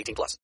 18 plus.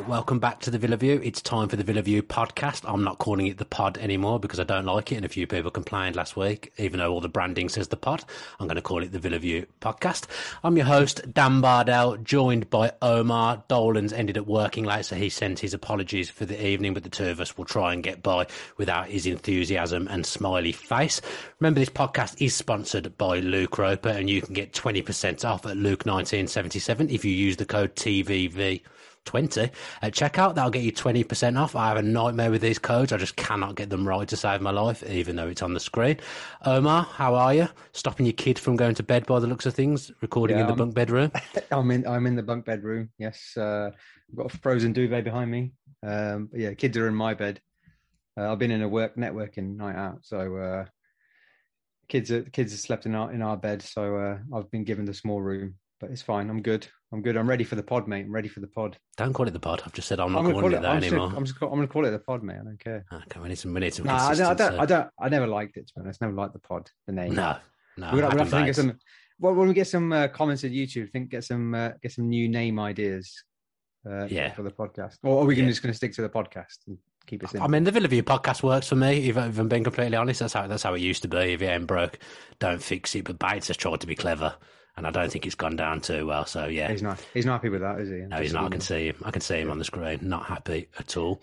Welcome back to the Villa View. It's time for the Villa View podcast. I'm not calling it the pod anymore because I don't like it, and a few people complained last week. Even though all the branding says the pod, I'm going to call it the Villa View podcast. I'm your host, Dan Bardell, joined by Omar. Dolan's ended up working late, so he sends his apologies for the evening, but the two of us will try and get by without his enthusiasm and smiley face. Remember, this podcast is sponsored by Luke Roper, and you can get 20% off at Luke1977 if you use the code TVV. 20 at checkout. That'll get you 20% off. I have a nightmare with these codes. I just cannot get them right to save my life, even though it's on the screen. Omar, how are you? Stopping your kid from going to bed by the looks of things, recording Yeah, in the I'm- bunk bedroom. I'm in. I'm in the bunk bedroom. Yes, uh, I've got a frozen duvet behind me. Um, but yeah, kids are in my bed. Uh, I've been in a work networking night out, so uh, kids are kids have slept in our in our bed. So uh, I've been given the small room, but it's fine. I'm good. I'm good. I'm ready for the pod, mate. I'm ready for the pod. Don't call it the pod. I've just said I'm not I'm calling call it it. that I'm just, anymore. I'm just. I'm gonna call it the pod, mate. I don't care. Okay, we need some, we need some No, I don't, I don't. I don't. I never liked it. To be honest, never liked the pod. The name. No, no. We're gonna, have to think of some. Well, when we get some uh, comments at YouTube, think get some uh, get some new name ideas. Uh, Yeah. for the podcast, or are we Yeah. just going to stick to the podcast and keep it? I mean, the Villa View podcast works for me. If, if I'm being completely honest, that's how that's how it used to be. If it ain't broke, don't fix it. But Bates has tried to be clever, and I don't think it's gone down too well. So yeah, he's not. He's not happy with that, is he? No, he's not. I can see him. I can see him on the screen. Not happy at all.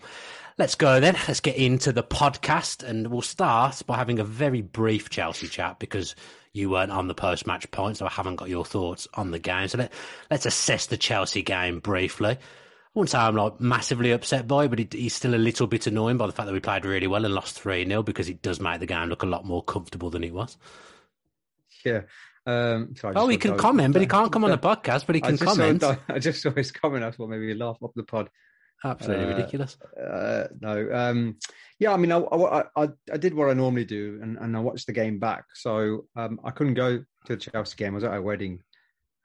Let's go then. Let's get into the podcast, and we'll start by having a very brief Chelsea chat because you weren't on the post-match point, so I haven't got your thoughts on the game. So let, let's assess the Chelsea game briefly. I wouldn't say I'm like massively upset by, it, but it, he's still a little bit annoying by the fact that we played really well and lost three 0 because it does make the game look a lot more comfortable than it was. Yeah. Um, Oh, he can comment, but he can't come on the podcast. But he can saw comment. Dol- I just saw his comment. I thought maybe he'd laugh off the pod. Absolutely Uh, ridiculous. Uh, no, um, yeah, I mean, I, I, I, I did what I normally do, and, and I watched the game back. So um, I couldn't go to the Chelsea game. I was at a wedding.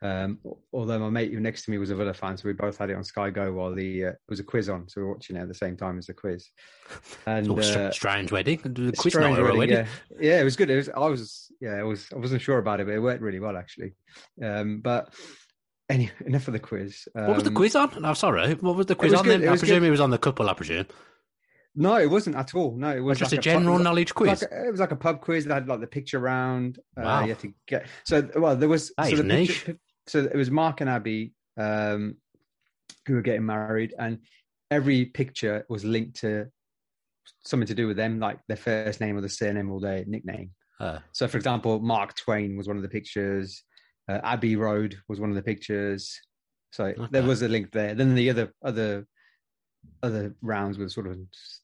Um, although my mate who next to me was a Villa fan, so we both had it on Sky Go while the uh, it was a quiz on, so we were watching it at the same time as the quiz. And Oh, uh, strange wedding. The quiz strange wedding, wedding. Yeah. yeah, it was good. It was. I was. Yeah, it was. I wasn't sure about it, but it worked really well actually. Um, but anyway, enough of the quiz. What was the Um, quiz on? I'm sorry. What was the quiz was on good? I presume good. it was on the couple, I presume. No, it wasn't at all. No, it was just like a general pub- knowledge quiz? Like a- it was like a pub quiz that had like the picture round. Uh, Wow. you had to get so well. There was That so the niche. picture- so it was Mark and Abby um, who were getting married, and every picture was linked to something to do with them, like their first name or the surname or their nickname. Uh, So, for example, Mark Twain was one of the pictures. Uh, Abbey Road was one of the pictures. So there was a link there. Then the other other other rounds were sort of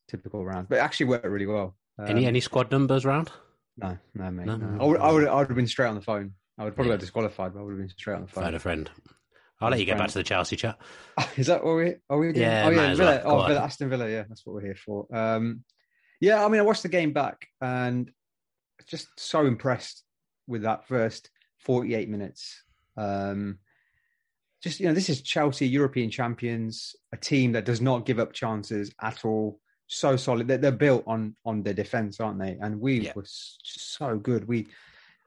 typical rounds, but it actually worked really well. any Um, any squad numbers round? No, no, mate. No, No, no. I would, I would, I would have been straight on the phone. I would probably Yeah. have disqualified, but I would have been straight on the phone. Phone a friend. I'll let you get back to the Chelsea chat. Is that what we are we doing? Yeah, oh yeah, Villa. well. Oh. Villa, Aston Villa. Yeah, that's what we're here for. Um, yeah, I mean, I watched the game back and just so impressed with that first 48 minutes. Um, just you know, this is Chelsea, European champions, a team that does not give up chances at all. So solid. They're, they're built on on their defense, aren't they? And we Yeah. were so good. We,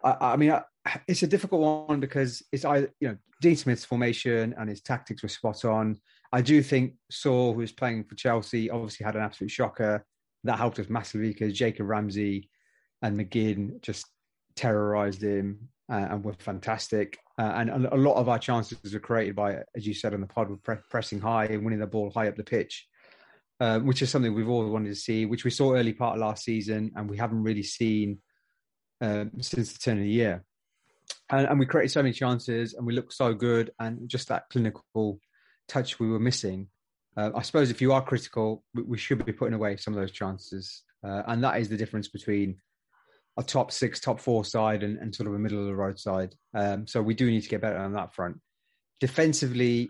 I, I mean, I, it's a difficult one because it's I, you know, Dean Smith's formation and his tactics were spot on. I do think Saul, who was playing for Chelsea, obviously had an absolute shocker. That helped us massively because Jacob Ramsey and McGinn just terrorized him uh, and were fantastic. Uh, and a lot of our chances were created by, as you said on the pod, with pre- pressing high and winning the ball high up the pitch, uh, which is something we've always wanted to see, which we saw early part of last season and we haven't really seen um, since the turn of the year. And, and we created so many chances and we looked so good and just that clinical touch we were missing. Uh, I suppose if you are critical, we, we should be putting away some of those chances. Uh, and that is the difference between a top six, top four side and, and sort of a middle of the road side. Um, so we do need to get better on that front. Defensively,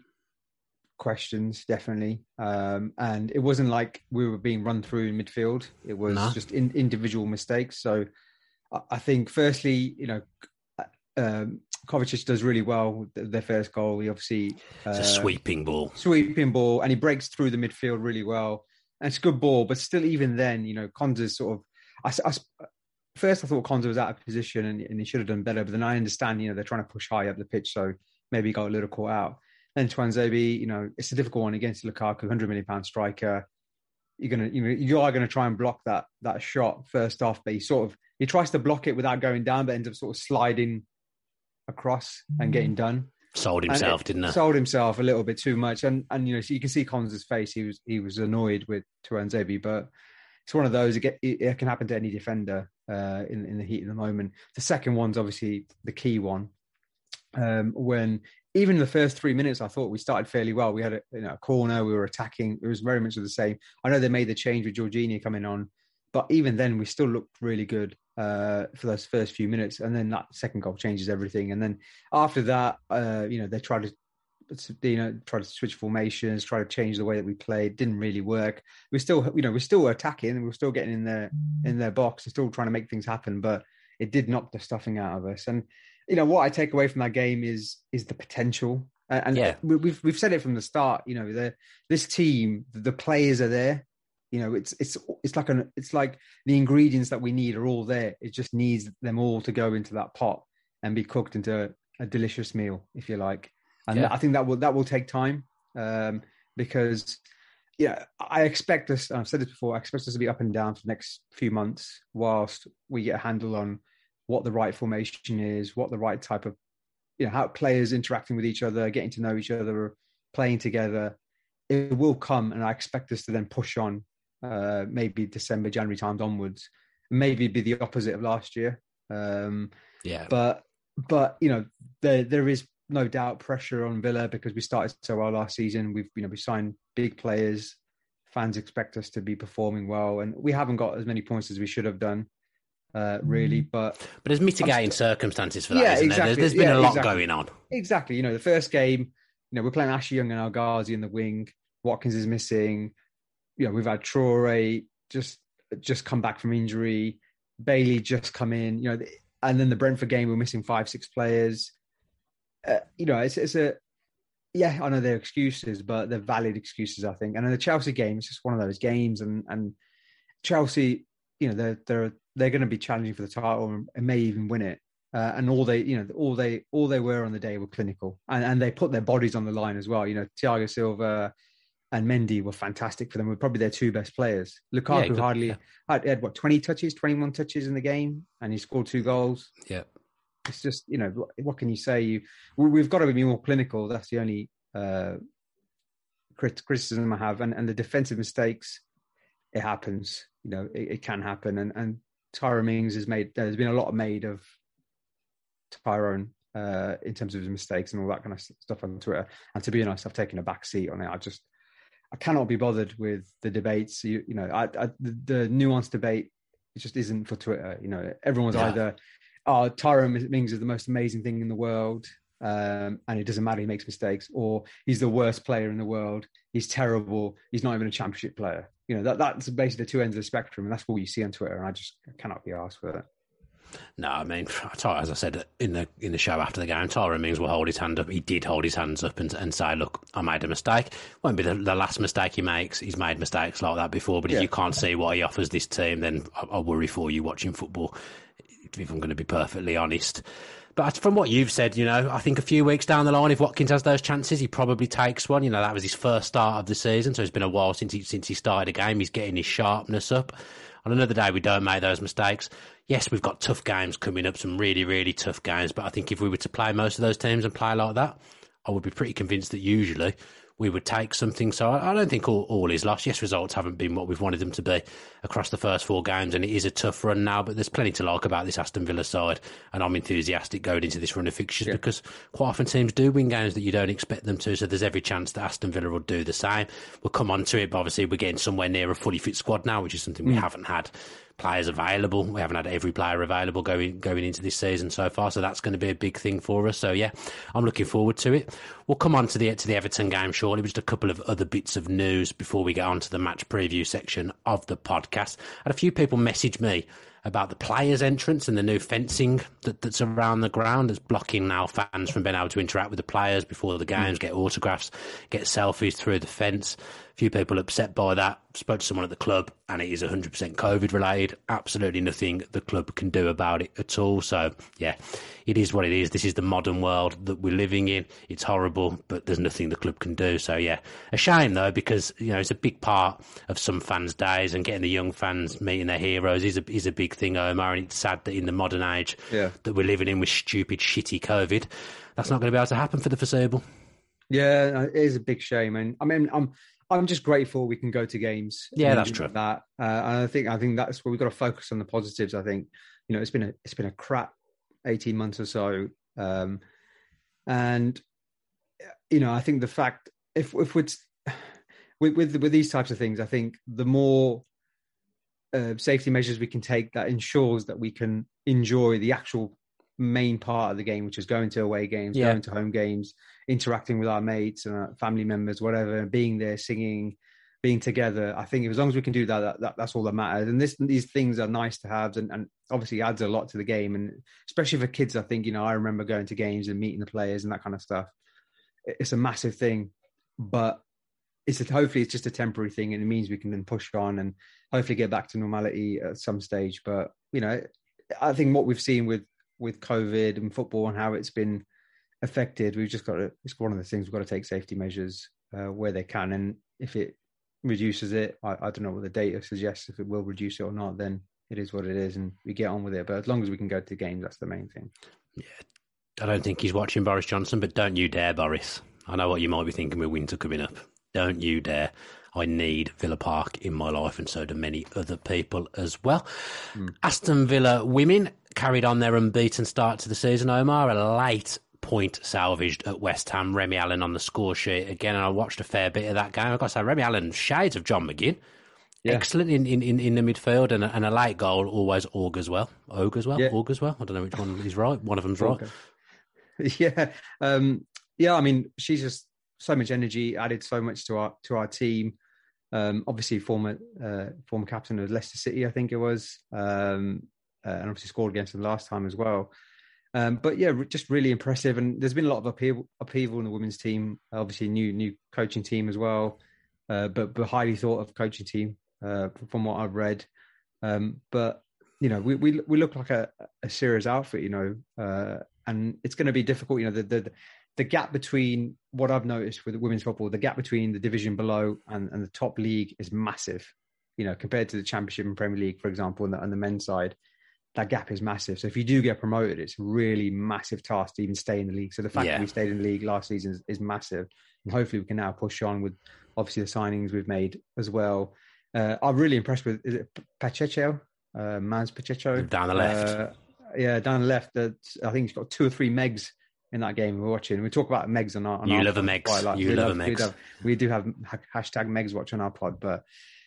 questions definitely. Um, and it wasn't like we were being run through in midfield. It was No. just in, individual mistakes. So I, think, firstly, you know, um, Kovacic does really well with their first goal. He obviously It's a uh, sweeping ball. sweeping ball, and he breaks through the midfield really well. And it's a good ball, but still, even then, you know, Konsa's sort of. I, I first, I thought Konsa was out of position and, and he should have done better. But then I understand, you know, they're trying to push high up the pitch, so maybe he got a little caught out. Then Tuanzebe, you know, it's a difficult one against Lukaku, hundred million pound striker. You're gonna, you know, you are gonna try and block that that shot first off, but he sort of he tries to block it without going down, but ends up sort of sliding across and getting done Sold himself, it didn't he? Sold himself a little bit too much, and and you know so you can see Collins' face. He was he was annoyed with Tuanzebe, but it's one of those. It, get, it, it can happen to any defender uh, in in the heat of the moment. The second one's obviously the key one. Um, when even the first three minutes, I thought we started fairly well. We had a, you know, a corner, we were attacking. It was very much the same. I know they made the change with Jorginho coming on, but even then, we still looked really good uh, for those first few minutes. And then that second goal changes everything. And then after that, uh, you know, they tried to, you know, try to switch formations, try to change the way that we played. Didn't really work. We still, you know, we're still attacking. We're still getting in their in their box and still trying to make things happen. But it did knock the stuffing out of us. And you know, what I take away from that game is is the potential. And, and Yeah. we, we've we've said it from the start. You know, the this team, the players are there. You know, it's it's it's like an it's like the ingredients that we need are all there. It just needs them all to go into that pot and be cooked into a, a delicious meal, if you like. And Yeah. I think that will that will take time um, because yeah, I expect us. I've said this before. I expect us to be up and down for the next few months, whilst we get a handle on what the right formation is, what the right type of you know how players interacting with each other, getting to know each other, playing together. It will come, and I expect us to then push on. Uh, maybe December, January times onwards. Maybe be the opposite of last year. Um, Yeah. but but you know there there is no doubt pressure on Villa because we started so well last season. We've you know we signed big players. Fans expect us to be performing well, and we haven't got as many points as we should have done, uh, really. But But there's mitigating I'm circumstances for that, Yeah, not there? exactly. There's, there's been Yeah, a lot exactly. going on. exactly, you know, the first game, you know, we're playing Ashley Young and El Ghazi in the wing. Watkins is missing. You know, we've had Traore just just come back from injury. Bailey just come in. You know, and then the Brentford game, we're missing five, six players. Uh, you know, it's it's a yeah, I know they're excuses, but they're valid excuses, I think. And in the Chelsea game, it's just one of those games, and and Chelsea, you know, they're they're they're going to be challenging for the title and, may even win it. Uh, and all they, you know, all they all they were on the day were clinical, and and they put their bodies on the line as well. You know, Thiago Silva and Mendy were fantastic for them. Were probably their two best players. Lukaku good, hardly yeah. had, had what twenty touches, twenty one touches in the game, and he scored two goals. Yeah. It's just you know what, can you say? You we- we've got to be more clinical. That's the only uh, crit- criticism I have, and and the defensive mistakes. It happens, you know, it, it can happen, and and Tyrone Mings has made. There's been a lot made of Tyrone uh, in terms of his mistakes and all that kind of stuff on Twitter. And to be honest, I've taken a back seat on it. I just I cannot be bothered with the debates. You, you know, I, I, the, the nuanced debate it just isn't for Twitter. You know, everyone's Yeah. either oh Tyrone Mings is the most amazing thing in the world, um, and it doesn't matter. He makes mistakes, or he's the worst player in the world. He's terrible. He's not even a championship player. You know that that's basically the two ends of the spectrum, and that's what you see on Twitter. And I just cannot be asked for it. No, I mean, as I said in the in the show after the game, Tyrone Mings will hold his hand up. He did hold his hands up and, and say, "Look, I made a mistake. Won't be the, the, last mistake he makes. He's made mistakes like that before. But yeah. if you can't see what he offers this team, then I, I worry for you watching football. If I'm going to be perfectly honest." But from what you've said, you know, I think a few weeks down the line, if Watkins has those chances, he probably takes one. You know, that was his first start of the season, so it's been a while since he since he started a game. He's getting his sharpness up. On another day, we don't make those mistakes. Yes, we've got tough games coming up, some really, really tough games. But I think if we were to play most of those teams and play like that, I would be pretty convinced that usually we would take something. So I, I don't think all, all is lost. Yes, results haven't been what we've wanted them to be across the first four games, and it is a tough run now. But there's plenty to like about this Aston Villa side, and I'm enthusiastic going into this run of fixtures yeah. because quite often teams do win games that you don't expect them to. So there's every chance that Aston Villa will do the same. We'll come on to it, but obviously we're getting somewhere near a fully fit squad now, which is something we mm. haven't had players available. We haven't had every player available going going into this season so far, so that's going to be a big thing for us. So yeah, I'm looking forward to it. We'll come on to the to the Everton game shortly. Just a couple of other bits of news before we get on to the match preview section of the podcast. And a few people message me about the players' entrance and the new fencing that, that's around the ground that's blocking now fans from being able to interact with the players before the games, mm. get autographs, get selfies through the fence few people upset by that. Spoke to someone at the club, and it is 100% COVID related. Absolutely nothing the club can do about it at all. So, yeah, it is what it is. This is the modern world that we're living in. It's horrible, but there's nothing the club can do. So, yeah, a shame though, because you know it's a big part of some fans' days, and getting the young fans meeting their heroes is a is a big thing, Omar. And it's sad that in the modern age yeah. that we're living in with stupid, shitty COVID, that's not going to be able to happen for the foreseeable. Yeah, it is a big shame, and I mean, I'm I'm just grateful we can go to games. Yeah, that's true. That uh, and I think I think that's where we've got to focus on the positives. I think you know it's been a it's been a crap eighteen months or so, um, and you know I think the fact if if we're with, with with these types of things, I think the more uh, safety measures we can take that ensures that we can enjoy the actual main part of the game, which is going to away games, yeah. going to home games, interacting with our mates and our family members, whatever, being there, singing, being together. I think as long as we can do that, that, that that's all that matters. And this, these things are nice to have, and, and obviously adds a lot to the game. And especially for kids, I think you know I remember going to games and meeting the players and that kind of stuff. It's a massive thing, but it's a, hopefully it's just a temporary thing, and it means we can then push on and hopefully get back to normality at some stage. But you know, I think what we've seen with with COVID and football and how it's been affected, we've just got to, it's one of the things we've got to take safety measures uh, where they can. And if it reduces it, I, I, don't know what the data suggests, if it will reduce it or not, then it is what it is and we get on with it. But as long as we can go to games, that's the main thing. Yeah. I don't think he's watching Boris Johnson, but don't you dare, Boris. I know what you might be thinking with winter coming up. Don't you dare. I need Villa Park in my life, and so do many other people as well. Mm. Aston Villa women carried on their unbeaten start to the season. Omar, a late point salvaged at West Ham. Remi Allen on the score sheet again, and I watched a fair bit of that game. I've got to say, Remi Allen, shades of John McGinn. Yeah. Excellent in, in, in the midfield and a, and a late goal always augurs well. Augurs well? Yeah. Augurs well? I don't know which one is right. One of them's right. Yeah. Um, yeah, I mean, she's just so much energy, added so much to our to our team. Um, obviously, former uh, former captain of Leicester City, I think it was, um, uh, and obviously scored against them last time as well. Um, but yeah, just really impressive. And there's been a lot of upheaval, upheaval in the women's team. Obviously, new new coaching team as well, uh, but but highly thought of coaching team uh, from what I've read. Um, but you know, we we we look like a, a serious outfit, you know, uh, and it's going to be difficult. You know, the, the the gap between what I've noticed with the women's football, the gap between the division below and, and the top league is massive. You know, compared to the Championship and Premier League, for example, on the, on the men's side, that gap is massive. So if you do get promoted, it's really massive task to even stay in the league. So the fact yeah. that we stayed in the league last season is, is, massive, and hopefully we can now push on with obviously the signings we've made as well. Uh, I'm really impressed with is it Pacheco, uh, Maz Pacheco down the left. Uh, yeah, down the left. Uh, I think he's got two or three megs in that game we're watching. We talk about Megs on our. On you our love a Megs. Like, you love, love a Megs. We do have hashtag Megs watch on our pod, but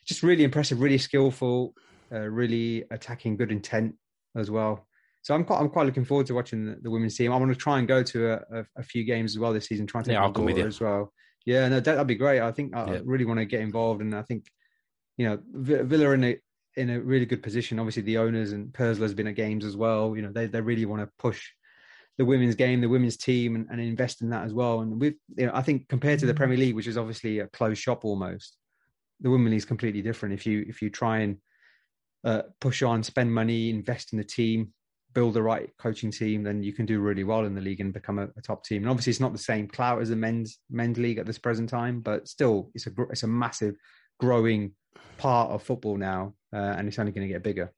just really impressive, really skillful, uh, really attacking, good intent as well. so I'm quite I'm quite looking forward to watching the, the women's team. I want to try and go to a, a, a, few games as well this season. Trying to yeah, I'll come with you as well. Yeah, no, that, would be great. I think I Yeah. really want to get involved, and I think you know Villa in a in a really good position. Obviously, the owners and Purslow's been at games as well. You know, they they really want to push the women's game, the women's team, and, and invest in that as well. And we've, you know, I think compared to the mm. Premier League, which is obviously a closed shop almost, the women league is completely different. If you if you try and uh, push on, spend money, invest in the team, build the right coaching team, then you can do really well in the league and become a, a top team. And obviously, it's not the same clout as the men's men's league at this present time, but still, it's a it's a massive growing part of football now, uh, and it's only going to get bigger.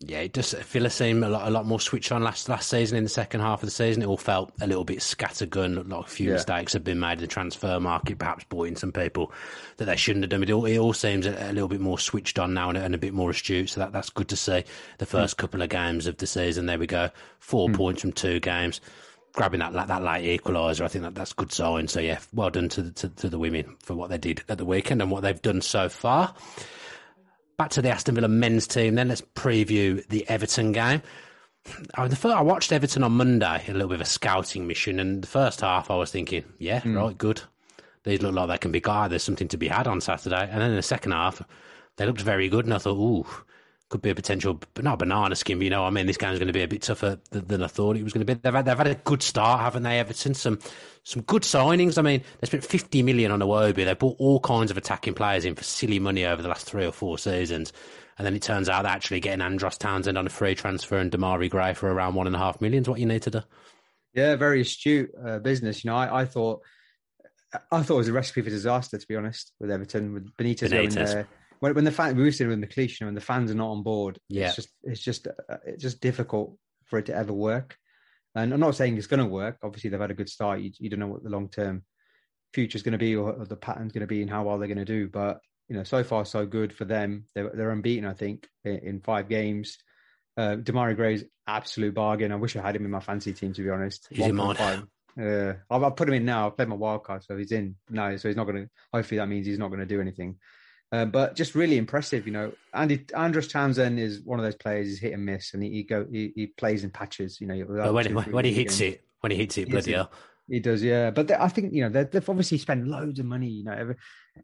Yeah, it does. Villa seemed a lot, a lot more switched on last last season. In the second half of the season, it all felt a little bit scattergun. Like a few Yeah. mistakes have been made in the transfer market, perhaps brought in some people that they shouldn't have done. It all, it all seems a, a little bit more switched on now and, and a bit more astute. So that, that's good to see. The hmm. first couple of games of the season, there we go, four hmm. points from two games. Grabbing that that late equaliser, I think that that's a good sign. So yeah, well done to the, to, to the women for what they did at the weekend and what they've done so far. Back to the Aston Villa men's team, then let's preview the Everton game. I, the first, I watched Everton on Monday, a little bit of a scouting mission, and the first half I was thinking, yeah, hmm. right, good. These look like they can be guy. There's something to be had on Saturday. And then in the second half, they looked very good, and I thought, ooh, could be a potential, but not a banana skin, you know I mean? This game's going to be a bit tougher than, than I thought it was going to be. They've had, they've had a good start, haven't they, Everton? Some some good signings. I mean, they spent 50 million on Iwobi. They bought all kinds of attacking players in for silly money over the last three or four seasons. And then it turns out that actually getting Andros Townsend on a free transfer and Demarai Gray for around one and a half million is what you need to do. Yeah, very astute uh, business. You know, I, I thought I thought it was a recipe for disaster, to be honest, with Everton, with Benitez, going Benitez. there. When, when the fan, we were saying with McLeish, you know, when the fans are not on board, Yeah. it's just it's just uh, it's just difficult for it to ever work. And I'm not saying it's going to work. Obviously, they've had a good start. You, you don't know what the long term future is going to be or, or the pattern's going to be and how well they're going to do. But you know, so far so good for them. They're, they're unbeaten, I think, in, in five games. Uh, Demarai Gray's absolute bargain. I wish I had him in my fancy team, to be honest. He's in mine. 1.5. Yeah, I'll, I'll put him in now. I've played my wild card, so he's in. No, so he's not going to. Hopefully, that means he's not going to do anything. Uh, but just really impressive, you know. Andy Andros Townsend is one of those players. He's hit and miss, and he, he go he, he plays in patches. You know, when, when, when he hits it, when he hits it, Hits bloody hell. he does, yeah. But they, I think you know they- they've obviously spent loads of money. You know, Ever,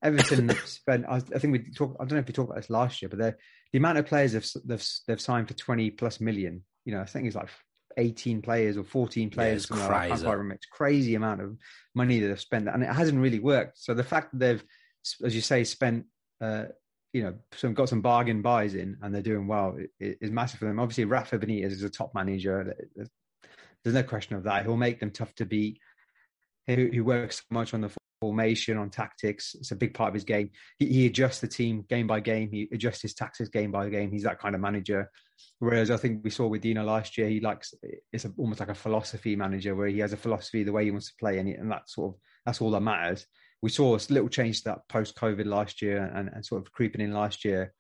Everton spent. I, I think we talked. I don't know if we talked about this last year, but they're- the amount of players they've, they've they've signed for twenty plus million. You know, I think it's like eighteen players or fourteen players. it's something like that. I can't crazy. remember. It's crazy amount of money that they've spent, and it hasn't really worked. So the fact that they've, as you say, spent. Uh, you know, some got some bargain buys in, and they're doing well. It, is massive for them. Obviously, Rafa Benitez is a top manager. There's- no question of that. He'll make them tough to beat He, who works so much on the formation, on tactics. It's a big part of his game. He, he adjusts the team game by game. He adjusts his tactics game by game. He's that kind of manager. Whereas I think we saw with Dino last year, he likes it's a, almost like a philosophy manager where he has a philosophy the way he wants to play, and, he, and that's sort of that's all that matters. We saw a little change to that post COVID last year, and, and sort of creeping in last year.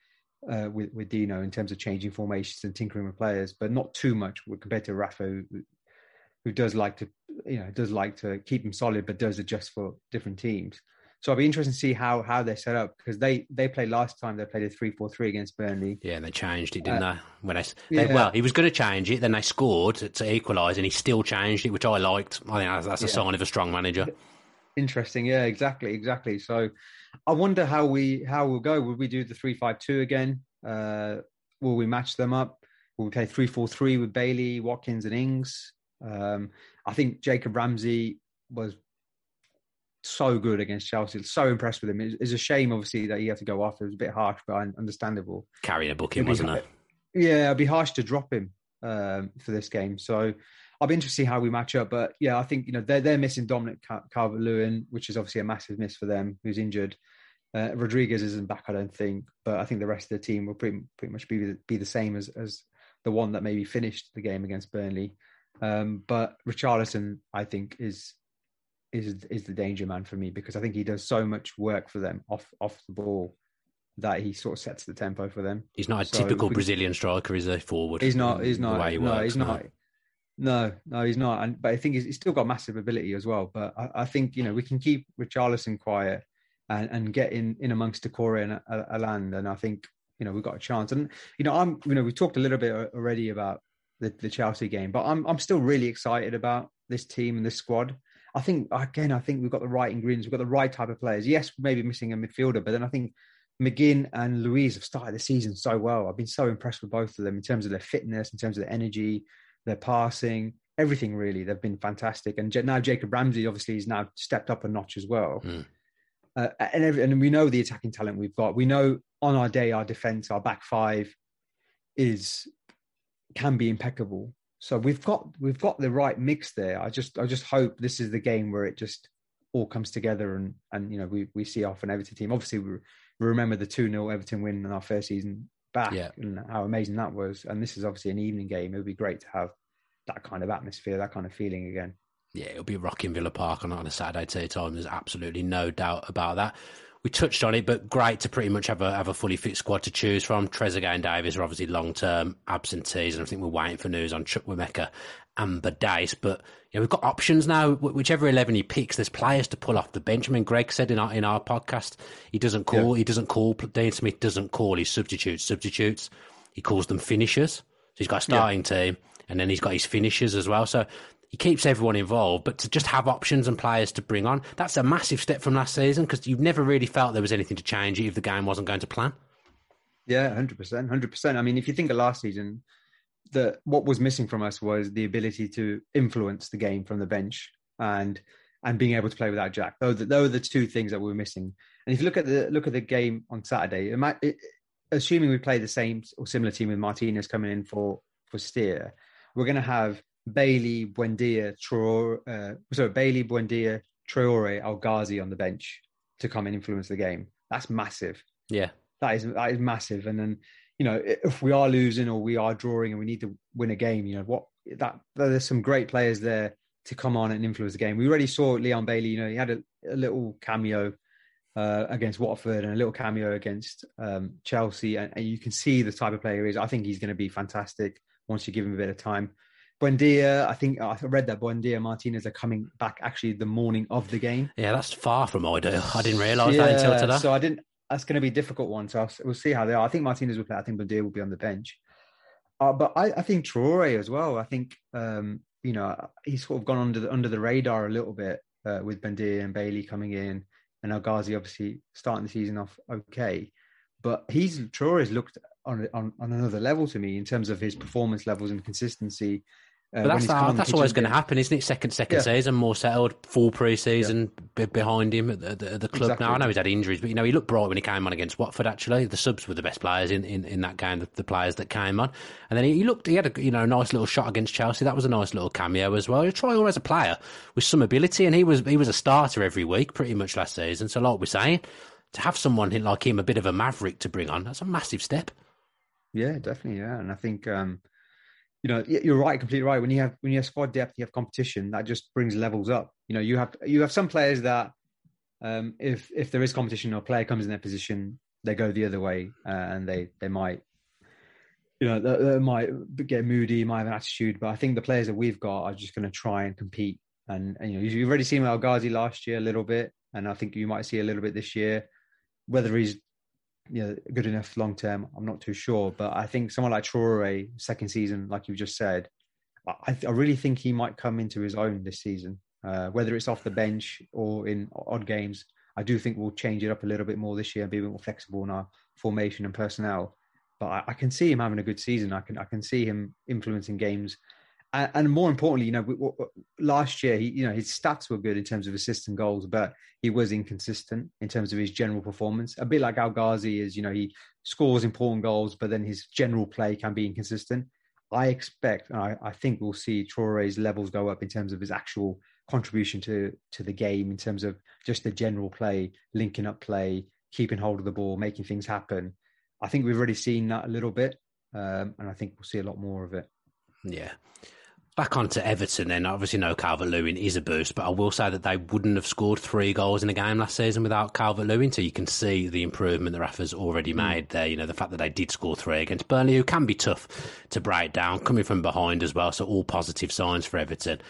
Uh, with with Dino in terms of changing formations and tinkering with players, but not too much compared to Rafa, who, who does like to you know does like to keep them solid but does adjust for different teams so i'll be interested to see how how they're set up because they they played last time they played a 3-4-3 against burnley Yeah, and they changed it, didn't Uh, they? When they, they yeah. well, he was going to change it, then they scored to, to equalise, and he still changed it, which I liked. I think that's, that's a Yeah. sign of a strong manager. Interesting yeah exactly exactly so i wonder how we how we'll go will we do the 3-5-2 again uh will we match them up will we play 3-4-3 with bailey watkins and ings um i think jacob ramsey was so good against Chelsea. So impressed with him. It's, it's a shame, obviously, that he had to go off. It was a bit harsh, but understandable. Carrying a booking, wasn't it? Yeah, it'd be harsh to drop him um, for this game. So I'll be interested to see how we match up. But yeah, I think you know they're they're missing Dominic Cal- Calvert-Lewin, which is obviously a massive miss for them, who's injured. Uh, Rodriguez isn't back, I don't think, but I think the rest of the team will pretty pretty much be be the same as as the one that maybe finished the game against Burnley. Um, but Richarlison, I think, is is is the danger man for me because I think he does so much work for them off off the ball that he sort of sets the tempo for them. He's not a So typical we- Brazilian striker, is a Forward. He's not. He's the not. he no, works, he's not. No, no, he's not. And but I think he's, he's still got massive ability as well. But I, I think you know we can keep Richarlison quiet and, and get in in amongst Doucouré and uh, Allan, and I think you know we've got a chance. And you know I'm you know we talked a little bit already about the, the Chelsea game. But I'm I'm still really excited about this team and this squad. I think again, I think we've got the right ingredients. We've got the right type of players. Yes, maybe missing a midfielder, but then I think McGinn and Luiz have started the season so well. I've been so impressed with both of them in terms of their fitness, in terms of their energy, their passing, everything. Really, they've been fantastic. And now Jacob Ramsey obviously has now stepped up a notch as well. Mm. Uh, and every, and we know the attacking talent we've got. We know on our day our defense, our back five is can be impeccable. So we've got we've got the right mix there. I just I just hope this is the game where it just all comes together and and you know we we see off an Everton team. Obviously we, we remember the 2-0 Everton win in our first season back Yeah. and how amazing that was. And this is obviously an evening game. It would be great to have that kind of atmosphere, that kind of feeling again. Yeah, it'll be rocking Villa Park on, on a Saturday tea time. There's absolutely no doubt about that. We touched on it, but great to pretty much have a have a fully fit squad to choose from. Trezeguet and Davis are obviously long term absentees, and I think we're waiting for news on Chukwuemeka and Badace. But you know, we've got options now. Whichever eleven he picks, there's players to pull off the bench. I mean, Greg said in our in our podcast, he doesn't call he doesn't call Dean Smith doesn't call his substitutes substitutes. He calls them finishers. So he's got a starting team, and then he's got his finishers as well. So he keeps everyone involved, but to just have options and players to bring on, that's a massive step from last season because you've never really felt there was anything to change if the game wasn't going to plan. Yeah, hundred percent, hundred percent. I mean, if you think of last season, the what was missing from us was the ability to influence the game from the bench and and being able to play without Jack. Those those are the two things that we were missing. And if you look at the look at the game on Saturday, it might, it, assuming we play the same or similar team with Martinez coming in for for Steer, we're going to have Bailey, Buendia, Traore, uh, sorry, Bailey, Buendia, Traore, El Ghazi on the bench to come and influence the game. That's massive Yeah. that is that is massive. And then you know if we are losing or we are drawing and we need to win a game, you know what that there's some great players there to come on and influence the game. We already saw Leon Bailey. You know he had a, a little cameo uh, against Watford and a little cameo against um, Chelsea, and, and you can see the type of player he is. I think he's going to be fantastic once you give him a bit of time. Buendia, I think I read that Buendia and Martinez are coming back actually the morning of the game. Yeah, that's far from ideal. I didn't realise that until today. So I didn't. That's going to be a difficult one. So I'll, we'll see how they are. I think Martinez will play. I think Buendia will be on the bench. Uh, but I, I think Traore as well. I think um, you know he's sort of gone under the under the radar a little bit uh, with Buendia and Bailey coming in, and El Ghazi obviously starting the season off okay. But he's Traore's looked on, on on another level to me in terms of his performance levels and consistency. Uh, But that's how, that's always going to happen, isn't it? Second second Yeah. season, more settled, full pre-season be behind him at the, the, the club Exactly. now. I know he's had injuries, but you know he looked bright when he came on against Watford. Actually, the subs were the best players in, in, in that game. The, the players that came on, and then he, he looked. He had a you know a nice little shot against Chelsea. That was a nice little cameo as well. Troy as a player with some ability, and he was he was a starter every week pretty much last season. So like we're saying, to have someone like him, a bit of a maverick to bring on, that's a massive step. Yeah, definitely. Yeah, and I think um, you know you're right, completely right. When you have when you have squad depth, you have competition. That just brings levels up. You know, you have you have some players that um, if if there is competition or a player comes in their position, they go the other way uh, and they they might you know they, they might get moody, might have an attitude. But I think the players that we've got are just going to try and compete. And, and you know you've already seen El Ghazi last year a little bit, and I think you might see a little bit this year. Whether he's you know, good enough long term, I'm not too sure. But I think someone like Traore, second season, like you just said, I, I really think he might come into his own this season. Uh, whether it's off the bench or in odd games, I do think we'll change it up a little bit more this year and be a bit more flexible in our formation and personnel. But I, I can see him having a good season. I can I can see him influencing games, and, and more importantly, you know, w- w- last year he you know his stats were good in terms of assists and goals, but he was inconsistent in terms of his general performance. A bit like El Ghazi is, you know, he scores important goals, but then his general play can be inconsistent. I expect, and I, I think we'll see Traore's levels go up in terms of his actual contribution to to the game, in terms of just the general play, linking up play, keeping hold of the ball, making things happen. I think we've already seen that a little bit, um, and I think we'll see a lot more of it. Yeah. Back on to Everton then. Obviously, no Calvert Lewin is a boost, but I will say that they wouldn't have scored three goals in a game last season without Calvert Lewin. So you can see the improvement that Rafa's already hmm. made there. You know, the fact that they did score three against Burnley, who can be tough to break down, coming from behind as well. So all positive signs for Everton.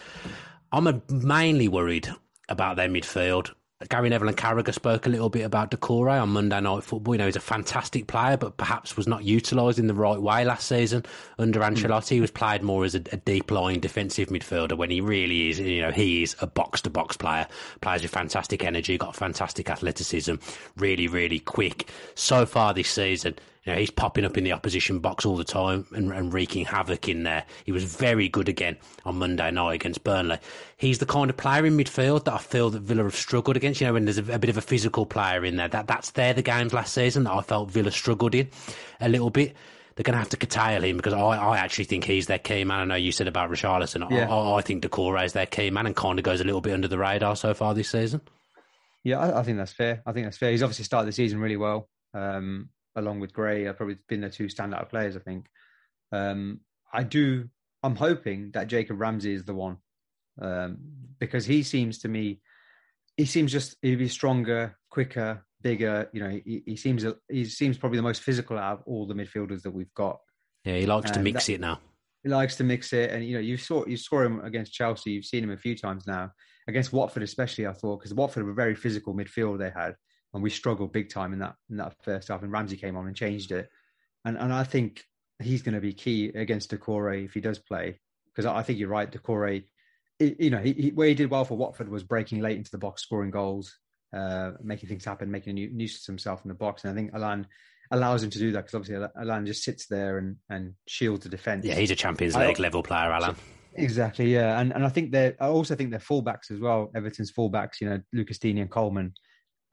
I'm mainly worried about their midfield. Gary Neville and Carragher spoke a little bit about Doucouré on Monday Night Football. You know, he's a fantastic player, but perhaps was not utilised in the right way last season under Hmm. Ancelotti. He was played more as a, a deep line defensive midfielder when he really is, you know, he is a box to box player. Plays with fantastic energy, got fantastic athleticism, really, really quick. So far this season, you know, he's popping up in the opposition box all the time and, and wreaking havoc in there. He was very good again on Monday night against Burnley. He's the kind of player in midfield that I feel that Villa have struggled against. You know, when there's a, a bit of a physical player in there, that that's there the games last season that I felt Villa struggled in a little bit. They're going to have to curtail him because I, I actually think he's their key man. I know you said about Richarlison. Yeah. I, I think Doucouré is their key man and kind of goes a little bit under the radar so far this season. Yeah, I, I think that's fair. I think that's fair. He's obviously started the season really well, um, along with Gray. I've probably been the two standout players. I think. Um, I do. I'm hoping that Jacob Ramsey is the one um, because he seems to me, he seems just he'd be stronger, quicker, bigger. You know, he, he seems he seems probably the most physical out of all the midfielders that we've got. Yeah, he likes to mix that- it now. He likes to mix it, and you know, you saw you saw him against Chelsea. You've seen him a few times now against Watford, especially. I thought because Watford were a very physical midfield they had, and we struggled big time in that in that first half. And Ramsey came on and changed it, and and I think he's going to be key against Doucouré if he does play because I I think you're right. Doucouré, you know, he, he, where he did well for Watford was breaking late into the box, scoring goals, uh, making things happen, making a nu- nuisance of himself in the box, and I think Allan allows him to do that because obviously Allan just sits there and and shields the defense. Yeah, he's a Champions League level player, Allan. Exactly, yeah, and and I think they're. I also think they're fullbacks as well. Everton's fullbacks, you know, Lucas Digne and Coleman,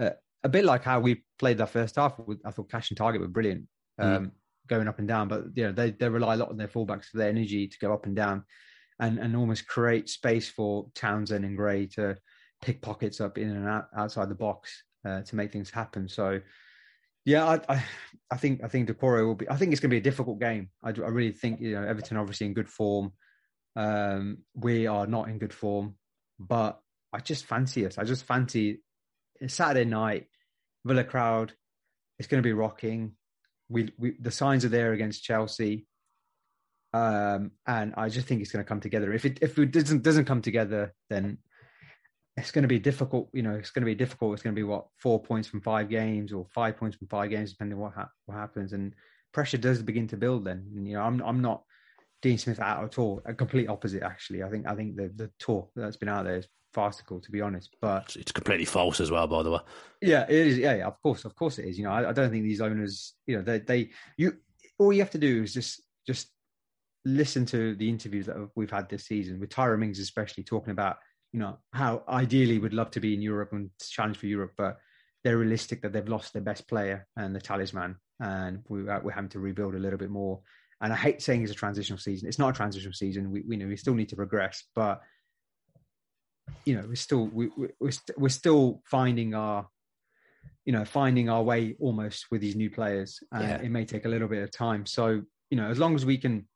uh, a bit like how we played that first half. With, I thought Cash and Targett were brilliant, um, going up and down. But you know, they they rely a lot on their fullbacks for their energy to go up and down, and and almost create space for Townsend and Gray to pick pockets up in and out outside the box uh, to make things happen. So. Yeah, I, I, I think I think Doucouré will be. I think it's going to be a difficult game. I, I really think you know Everton obviously in good form. Um, we are not in good form, but I just fancy us. I just fancy Saturday night, Villa crowd. It's going to be rocking. We, we the signs are there against Chelsea, um, and I just think it's going to come together. If it if it doesn't doesn't come together, then it's going to be difficult. You know, it's going to be difficult. It's going to be what four points from five games or five points from five games, depending what ha- what happens. And pressure does begin to build. Then, and, you know, I'm I'm not Dean Smith out at all. A complete opposite, actually. I think I think the the talk that's been out there is farcical, to be honest. But It's, completely false as well, by the way. yeah, it is. Yeah, yeah, of course, of course, it is. You know, I, I don't think these owners, you know, they they you all you have to do is just just listen to the interviews that we've had this season with Tyra Mings, especially talking about you know how ideally would love to be in Europe and challenge for Europe, but they're realistic that they've lost their best player and the talisman, and we, uh, we're having to rebuild a little bit more. And I hate saying it's a transitional season. It's not a transitional season. We, we know we still need to progress, but you know we're still we, we, we're, st- we're still finding our you know finding our way almost with these new players and Yeah. it may take a little bit of time so you know as long as we can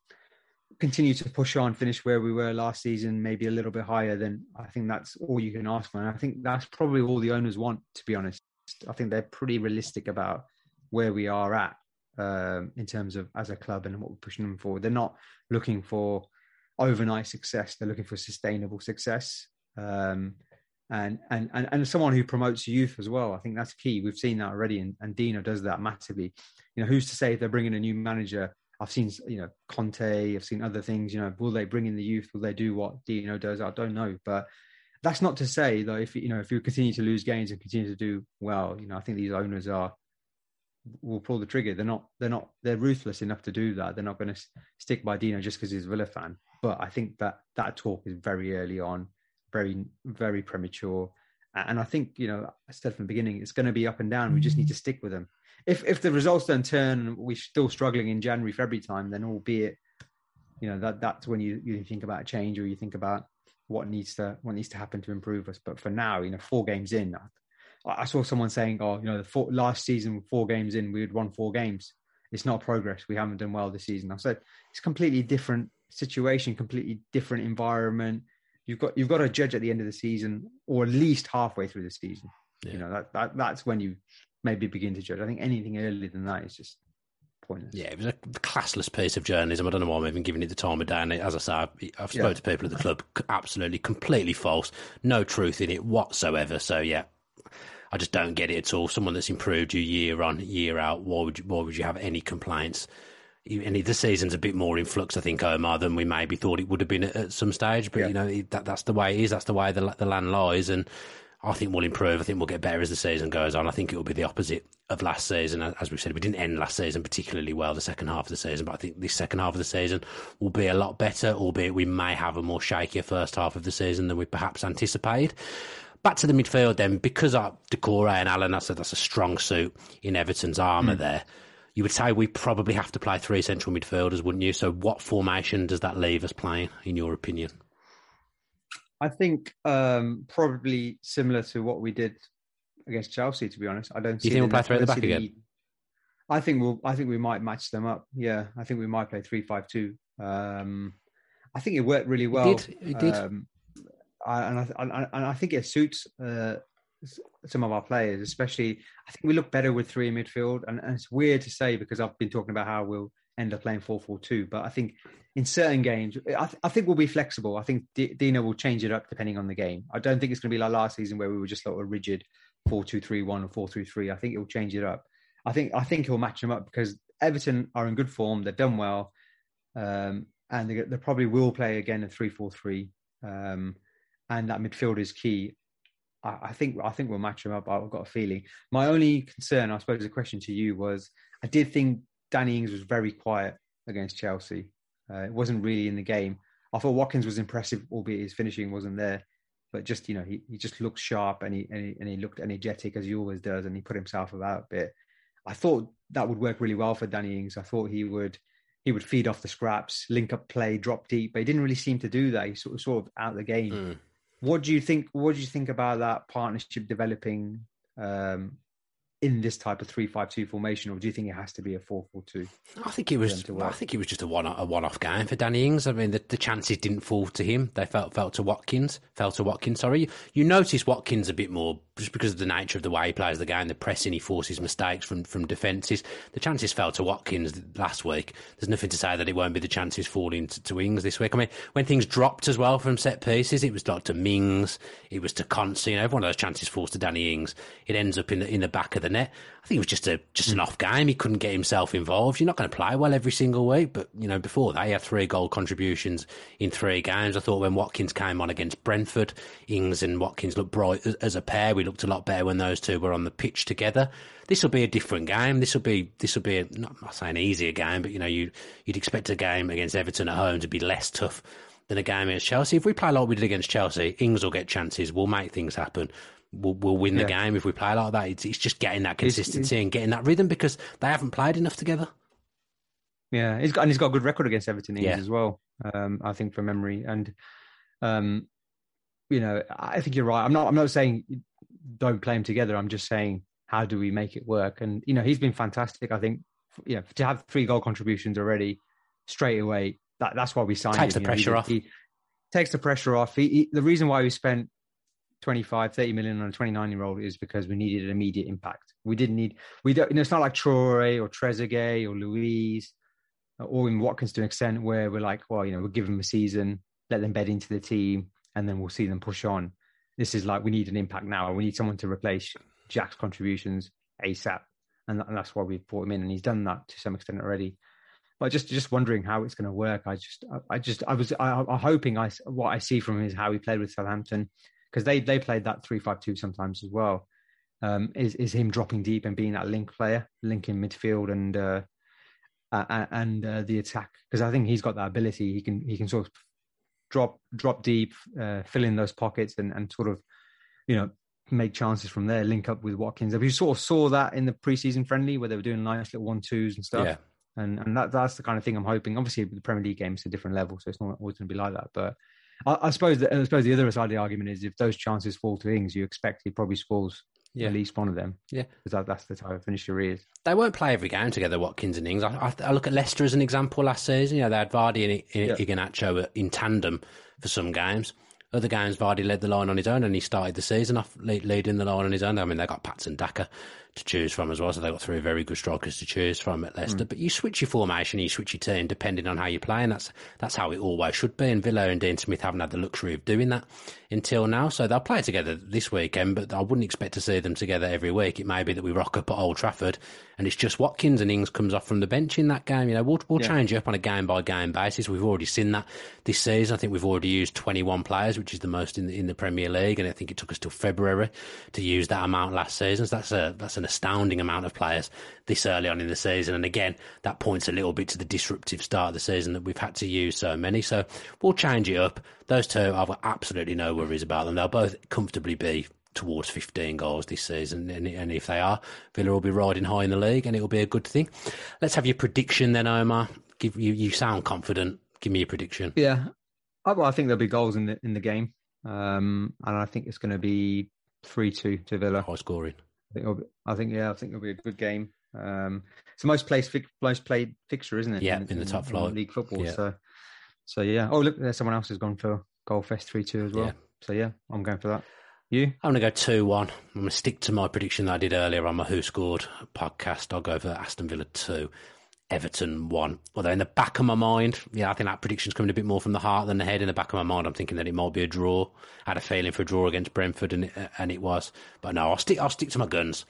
continue to push on finish where we were last season maybe a little bit higher then i think that's all you can ask for and i think that's probably all the owners want to be honest i think they're pretty realistic about where we are at um, in terms of as a club and what we're pushing them forward they're not looking for overnight success they're looking for sustainable success um, and, and and and someone who promotes youth as well. I think that's key. We've seen that already, and, and Dino does that massively. You know, who's to say if they're bringing a new manager? I've seen you know Conte. I've seen other things. You know, will they bring in the youth? Will they do what Dino does? I don't know, but that's not to say though. If you know, if you continue to lose games and continue to do well, you know, I think these owners are will pull the trigger. They're not. They're not. They're ruthless enough to do that. They're not going to stick by Dino just because he's a Villa fan. But I think that that talk is very early on, very very premature. And I think you know, I said from the beginning, it's going to be up and down. We just need to stick with them. If if the results don't turn, we're still struggling in January, February time, then albeit, you know, that that's when you you think about change or you think about what needs to what needs to happen to improve us. But for now, you know, four games in, I, saw someone saying, "Oh, you know, the four, last season, four games in, we had won four games. It's not progress. We haven't done well this season." I said, "It's a completely different situation, completely different environment. You've got you've got to judge at the end of the season, or at least halfway through the season. Yeah. You know, that, that that's when you maybe begin to judge. I think anything earlier than that is just pointless. Yeah, it was a classless piece of journalism. I don't know why I'm even giving it the time of day. And as I say, I've, I've spoken Yeah. to people at the club, absolutely, completely false. No truth in it whatsoever. So, yeah, I just don't get it at all. Someone that's improved you year on, year out, why would you, why would you have any complaints? And the season's a bit more in flux, I think, Omar, than we maybe thought it would have been at, at some stage. But Yeah. you know, that, that's the way it is. That's the way the, the land lies. And I think we'll improve. I think we'll get better as the season goes on. I think it will be the opposite of last season. As we said, we didn't end last season particularly well, the second half of the season. But I think this second half of the season will be a lot better, albeit we may have a more shakier first half of the season than we perhaps anticipated. Back to the midfield then, because uh, Doucouré and Allan, that's a, that's a strong suit in Everton's armour there. You would say we probably have to play three central midfielders, wouldn't you? So, what formation does that leave us playing, in your opinion? I think um, probably similar to what we did against Chelsea. To be honest, I don't. Do you see think we'll play I three at the back again? I think we'll. I think we might match them up. Yeah, I think we might play three five two. Um, I think it worked really well. did, it did. Um, I, and, I, and, I, think it suits uh, some of our players, especially. I think we look better with three in midfield, and, and it's weird to say because I've been talking about how we'll end up playing four four two, but I think in certain games, I, th- I think we'll be flexible. I think D- Dino will change it up depending on the game. I don't think it's going to be like last season where we were just like a rigid four two three one or four three three. I think will change it up. I think I think he'll match them up because Everton are in good form. They've done well, um, and they, they probably will play again in three four three. Um, and that midfield is key. I, think I think we'll match him up. I've got a feeling. My only concern, I suppose, the question to you was, I did think Danny Ings was very quiet against Chelsea. Uh, it wasn't really in the game. I thought Watkins was impressive, albeit his finishing wasn't there. But just you know, he, he just looked sharp and he, and he and he looked energetic as he always does, and he put himself about a bit. I thought that would work really well for Danny Ings. I thought he would he would feed off the scraps, link up play, drop deep, but he didn't really seem to do that. He sort of sort of out of the game. Mm. What do you think? What do you think about that partnership developing um, in this type of three-five-two formation, or do you think it has to be a four-four-two? I think it was. I think it was just a one a one off game for Danny Ings. I mean, the, the chances didn't fall to him; they fell fell to Watkins. Fell to Watkins. Sorry, you, you notice Watkins a bit more just because of the nature of the way he plays the game, the pressing, he forces mistakes from from defences. The chances fell to Watkins last week. There's nothing to say that it won't be the chances falling to, to Ings this week. I mean, when things dropped as well from set pieces, it was like to Mings, it was to Konsa. You know, every one of those chances falls to Danny Ings. It ends up in the in the back of the net. I think it was just a just an hmm. off game. He couldn't get himself involved. You're not going to play well every single week, but you know before that he had three goal contributions in three games. I thought when Watkins came on against Brentford, Ings and Watkins looked bright as, a pair. We looked a lot better when those two were on the pitch together. This will be a different game. This will be this will be a, not, not saying an easier game, but you know you you'd expect a game against Everton at home to be less tough than a game against Chelsea. If we play like we did against Chelsea, Ings will get chances. We'll make things happen. We'll, we'll win the Yeah. game if we play like that. It's, it's just getting that consistency and getting that rhythm because they haven't played enough together. Yeah, he's got and he's got a good record against Everton Yeah. as well. Um, I think from memory, and um, you know, I think you're right. I'm not. I'm not saying don't play him together. I'm just saying how do we make it work? And you know, he's been fantastic. I think you know to have three goal contributions already straight away. That that's why we signed Takes him. the You know, he- pressure off. He takes the pressure off. He, he, the reason why we spent 25, 30 million on a 29 year old is because we needed an immediate impact. We didn't need, we don't, you know, it's not like Traore or Trezeguet or Luiz or in Watkins to an extent where we're like, well, you know, we'll give them a season, let them bed into the team, and then we'll see them push on. This is like, we need an impact now. We need someone to replace Jack's contributions ASAP. And, that- and that's why we've brought him in. And he's done that to some extent already. But just just wondering how it's going to work. I just I, I just I was I, I'm hoping I what I see from him is how he played with Southampton because they they played that three five two sometimes as well. Um, is is him dropping deep and being that link player, linking midfield and uh, uh, and uh, the attack because I think he's got that ability. He can he can sort of drop drop deep, uh, fill in those pockets and and sort of you know make chances from there. Link up with Watkins. We sort of saw that in the preseason friendly where they were doing nice little one twos and stuff Yeah. and and that that's the kind of thing I'm hoping. Obviously, the Premier League game is a different level, so it's not always going to be like that. But I, I suppose that, I suppose the other side of the argument is if those chances fall to Ings, you expect he probably scores Yeah. at least one of them. Yeah. because that, that's the type of finisher he is. They won't play every game together, Watkins and Ings. I, I, I look at Leicester as an example last season. You know, they had Vardy and I-. In tandem for some games. Other games, Vardy led the line on his own, and he started the season off lead, leading the line on his own. I mean, they got Patson Daka to choose from as well. So they've got three very good strikers to choose from at Leicester. Mm. But you switch your formation, you switch your team depending on how you play, and that's that's how it always should be. And Villa and Dean Smith haven't had the luxury of doing that until now. So they'll play together this weekend, but I wouldn't expect to see them together every week. It may be that we rock up at Old Trafford and it's just Watkins and Ings comes off from the bench in that game. You know, we'll, we'll yeah. change up on a game by game basis. We've already seen that this season. I think we've already used 21 players, which is the most in the, in the Premier League, and I think it took us till February to use that amount last season. So that's a that's an astounding amount of players this early on in the season. And again, that points a little bit to the disruptive start of the season that we've had to use so many. So we'll change it up. Those two, I've got absolutely no worries about them. They'll both comfortably be towards 15 goals this season. And, and, if they are, Villa will be riding high in the league and it'll be a good thing. Let's have your prediction then, Omar. Give you, you sound confident. Give me your prediction. Yeah. I, well, I think there'll be goals in the, in the game. Um, and I think it's going to be 3 2 to Villa. High scoring. I think, be, I think, yeah, I think it'll be a good game. Um, it's the most played, most played fixture, isn't it? Yeah, in, in the top flight. League football. Yeah. So, so yeah. Oh, look, there's someone else who's gone for Goal Fest 3 2 as well. Yeah. So, yeah, I'm going for that. You? I'm going to go 2 1. I'm going to stick to my prediction that I did earlier on my Who Scored podcast. I'll go for Aston Villa 2, Everton 1. Although, in the back of my mind, yeah, I think that prediction's coming a bit more from the heart than the head. In the back of my mind, I'm thinking that it might be a draw. I had a feeling for a draw against Brentford, and it, uh, and it was. But no, I'll stick, I'll stick to my guns.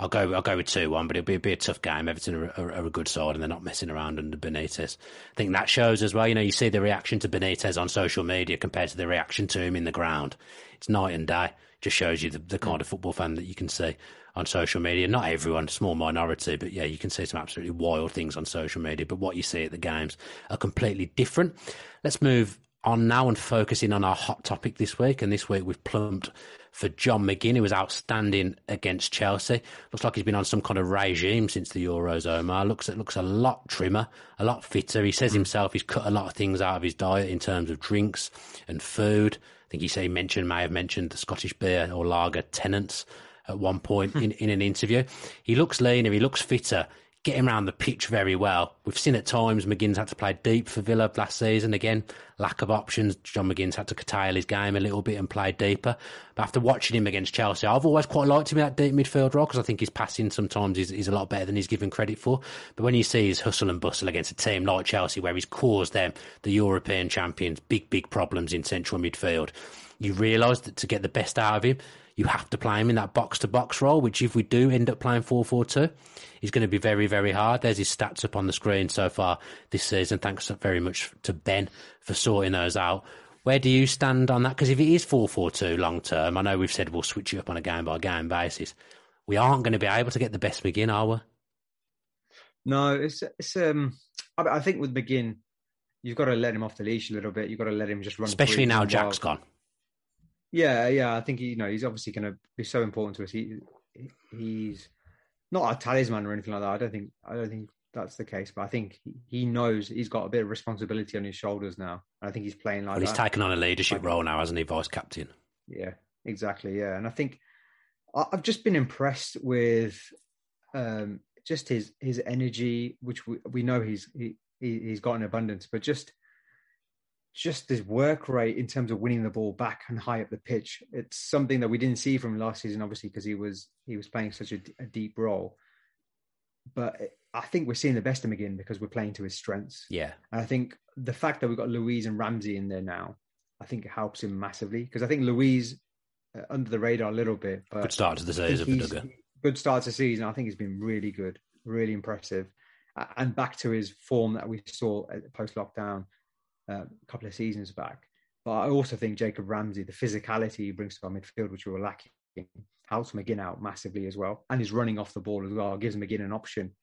I'll go, I'll go with 2 1, but it'll be, be a tough game. Everton are, are, are, a good side, and they're not messing around under Benitez. I think that shows as well. You know, you see the reaction to Benitez on social media compared to the reaction to him in the ground. It's night and day just shows you the, the kind mm. of football fan that you can see on social media. Not everyone, small minority, but yeah, you can see some absolutely wild things on social media. But what you see at the games are completely different. Let's move on now and focus in on our hot topic this week. And this week we've plumped for John McGinn, who was outstanding against Chelsea. Looks like he's been on some kind of regime since the Euros, Omar. Looks it looks a lot trimmer, a lot fitter. He says mm. himself he's cut a lot of things out of his diet in terms of drinks and food think he mentioned may have mentioned the Scottish beer or lager Tennent's at one point hmm. in, in an interview. He looks leaner, he looks fitter, get him around the pitch very well. We've seen at times McGinn's had to play deep for Villa last season. Again, lack of options. John McGinn's had to curtail his game a little bit and play deeper. But after watching him against Chelsea, I've always quite liked him in that deep midfield role because I think his passing sometimes is, is a lot better than he's given credit for. But when you see his hustle and bustle against a team like Chelsea, where he's caused them, the European champions, big, big problems in central midfield, you realise that to get the best out of him, you have to play him in that box to box role, which if we do end up playing 4 4 2, is going to be very, very hard. There's his stats up on the screen so far this season. Thanks very much to Ben for sorting those out. Where do you stand on that? Because if it is 4 4 2 long term, I know we've said we'll switch you up on a game by game basis. We aren't going to be able to get the best McGinn, are we? No, it's, it's um, I think with McGinn, you've got to let him off the leash a little bit. You've got to let him just run. Especially now Jack's gone. Yeah, yeah. I think you know he's obviously going to be so important to us. He he's not a talisman or anything like that. I don't think I don't think that's the case. But I think he knows he's got a bit of responsibility on his shoulders now. I think he's playing like. Well, he's that. taken on a leadership role now, hasn't he, vice captain? Yeah, exactly. Yeah, and I think I've just been impressed with um, just his his energy, which we, we know he's he, he's got in abundance, but just just his work rate in terms of winning the ball back and high up the pitch. It's something that we didn't see from last season, obviously, because he was he was playing such a, a, deep role. But I think we're seeing the best of him again because we're playing to his strengths. Yeah, and I think the fact that we've got Luiz and Ramsey in there now, I think it helps him massively because I think Luiz uh, under the radar a little bit, but good start to the season. Good start to the season. I think he's been really good, really impressive, and back to his form that we saw post lockdown uh, a couple of seasons back. But I also think Jacob Ramsey, the physicality he brings to our midfield, which we were lacking, helps McGinn out massively as well. And he's running off the ball as well, gives McGinn an option.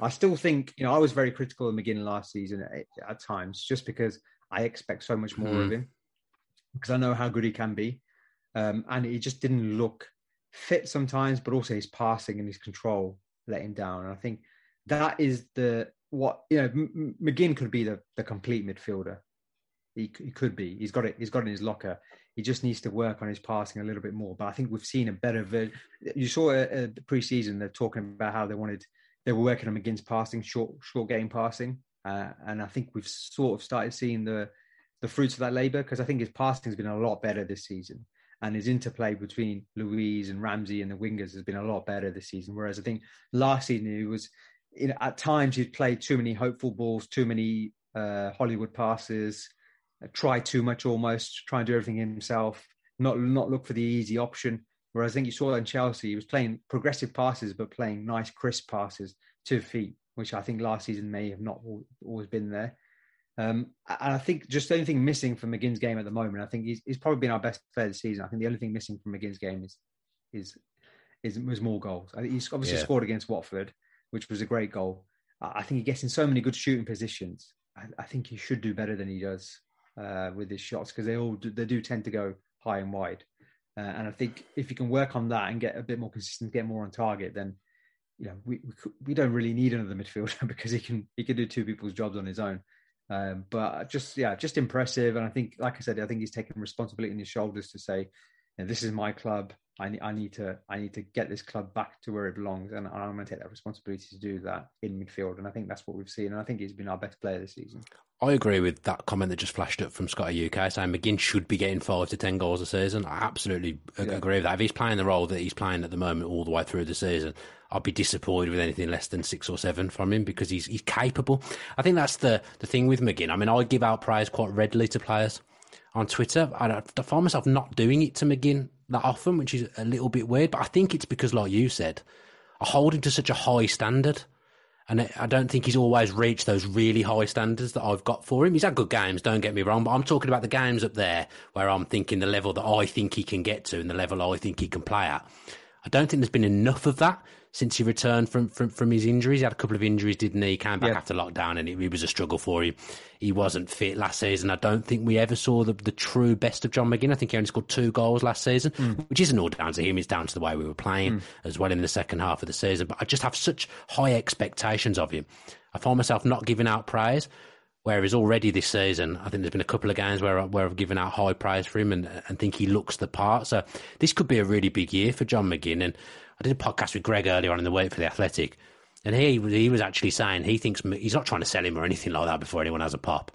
I still think, you know, I was very critical of McGinn last season at, at times, just because I expect so much more mm. of him, because I know how good he can be. Um, and he just didn't look fit sometimes, but also his passing and his control let him down. And I think that is the what you know. M- McGinn could be the the complete midfielder. He, he could be. He's got it. He's got it in his locker. He just needs to work on his passing a little bit more. But I think we've seen a better version. You saw a, a preseason they're talking about how they wanted they were working on McGinn's passing, short short game passing, uh, and I think we've sort of started seeing the the fruits of that labour because I think his passing has been a lot better this season. and his interplay between Luiz and Ramsey and the wingers has been a lot better this season. Whereas I think last season he was, you know, at times he'd played too many hopeful balls, too many uh, Hollywood passes, uh, try too much almost, try and do everything himself, not not look for the easy option. Whereas I think you saw in Chelsea, he was playing progressive passes, but playing nice, crisp passes to feet, which I think last season may have not always been there. Um, and I think just the only thing missing from McGinn's game at the moment, I think he's, he's probably been our best player this season. I think the only thing missing from McGinn's game is is is was more goals. I think he's obviously yeah. scored against Watford, which was a great goal. I think he gets in so many good shooting positions. I, I think he should do better than he does uh, with his shots because they all do, they do tend to go high and wide. Uh, and I think if you can work on that and get a bit more consistent, get more on target, then you know we we, we don't really need another midfielder because he can he can do two people's jobs on his own. Um, but just yeah, just impressive. And I think, like I said, I think he's taking responsibility in his shoulders to say, "This is my club. I, I, need to I need to get this club back to where it belongs, and, and I'm going to take that responsibility to do that in midfield." And I think that's what we've seen. And I think he's been our best player this season. I agree with that comment that just flashed up from Scotty UK saying McGinn should be getting five to ten goals a season. I absolutely yeah. agree with that. If he's playing the role that he's playing at the moment all the way through the season, I'd be disappointed with anything less than six or seven from him because he's he's capable. I think that's the the thing with McGinn. I mean, I give out praise quite readily to players on Twitter. I, I find myself not doing it to McGinn that often, which is a little bit weird. But I think it's because, like you said, I hold him to such a high standard. And I don't think he's always reached those really high standards that I've got for him. He's had good games, don't get me wrong, but I'm talking about the games up there where I'm thinking the level that I think he can get to and the level I think he can play at. I don't think there's been enough of that since he returned from, from, from his injuries. He had a couple of injuries, didn't he? He came back yeah. after lockdown and it, it, was a struggle for him. He wasn't fit last season. I don't think we ever saw the, the true best of John McGinn. I think he only scored two goals last season, mm. which isn't all down to him. It's down to the way we were playing mm. as well in the second half of the season. But I just have such high expectations of him. I find myself not giving out praise. Whereas already this season, I think there's been a couple of games where where I've given out high praise for him and, and think he looks the part. So this could be a really big year for John McGinn. And I did a podcast with Greg earlier on in the week for the Athletic, and he he was actually saying he thinks he's not trying to sell him or anything like that before anyone has a pop.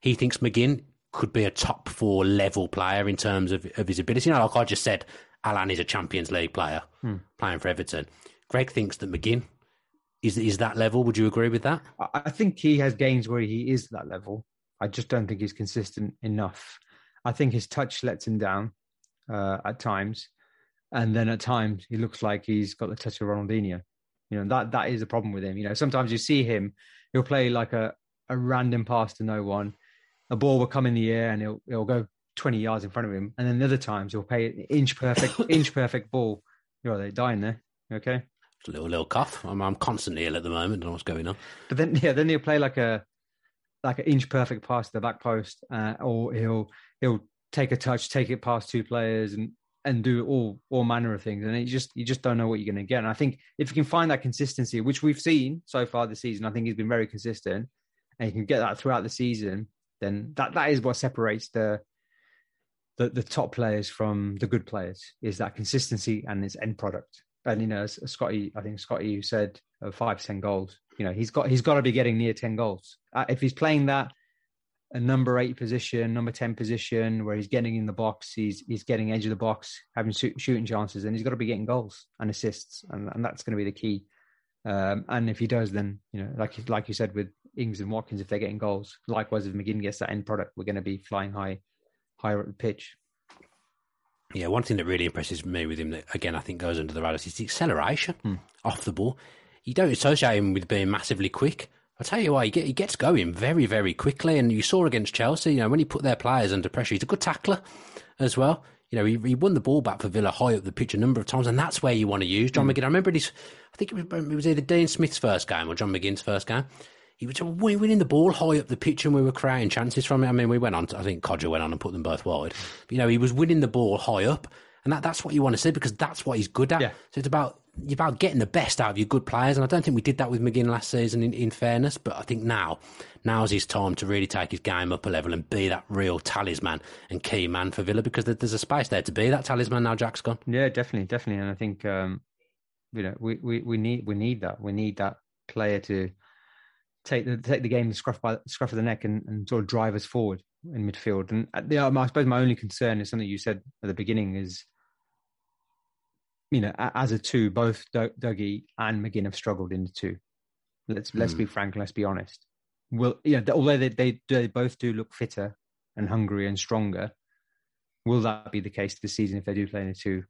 He thinks McGinn could be a top four level player in terms of, of his ability. You know, like I just said, Allan is a Champions League player hmm. playing for Everton. Greg thinks that McGinn is is that level. Would you agree with that? I think he has games where he is that level. I just don't think he's consistent enough. I think his touch lets him down uh, at times and then at times he looks like he's got the touch of Ronaldinho. You know that that is a problem with him. You know sometimes you see him, he'll play like a a random pass to no one, a ball will come in the air and he'll he'll go twenty yards in front of him, and then the other times he'll play an inch perfect inch perfect ball. You know they dying there. Okay. A little little cough. I'm I'm constantly ill at the moment. Don't know what's going on. But then yeah, then he'll play like a like an inch perfect pass to the back post, uh, or he'll he'll take a touch, take it past two players, and and do all all manner of things, and you just you just don't know what you're going to get. And I think if you can find that consistency, which we've seen so far this season, I think he's been very consistent, and you can get that throughout the season, then that that is what separates the the, the top players from the good players is that consistency and its end product. And you know, Scotty, I think Scotty, you said uh, five to ten goals. You know, he's got he's got to be getting near ten goals. Uh, if he's playing that a number eight position, number ten position, where he's getting in the box, he's he's getting edge of the box, having shooting chances, and he's got to be getting goals and assists, and, and that's going to be the key. Um, and if he does, then you know, like like you said with Ings and Watkins, if they're getting goals, likewise if McGinn gets that end product, we're going to be flying high, higher at the pitch. Yeah, one thing that really impresses me with him, that again I think goes under the radar, is the acceleration hmm. off the ball. You don't associate him with being massively quick, I'll tell you why, he, get, he gets going very, very quickly. And you saw against Chelsea, you know, when he put their players under pressure, he's a good tackler as well. You know, he, he won the ball back for Villa high up the pitch a number of times, and that's where you want to use John mm. McGinn. I remember this, I think it was, it was either Dean Smith's first game or John McGinn's first game. He was winning the ball high up the pitch and we were creating chances from it. I mean, we went on, to, I think Kodjia went on and put them both wide. But, you know, he was winning the ball high up, and that, that's what you want to see because that's what he's good at. Yeah. So it's about about getting the best out of your good players, and I don't think we did that with McGinn last season. In, in fairness, but I think now, now's his time to really take his game up a level and be that real talisman and key man for Villa because there's a space there to be that talisman now. Jack's gone. Yeah, definitely, definitely, and I think um, you know we, we, we need we need that we need that player to take the take the game the scruff by scruff of the neck and, and sort of drive us forward in midfield. And uh, the, I suppose my only concern is something you said at the beginning is, you know, as a two, both Dougie and McGinn have struggled in the two. Let's mm. let's hmm. be frank, let's be honest. Will yeah, although they, they they both do look fitter and hungrier and stronger, will that be the case this season if they do play in the two?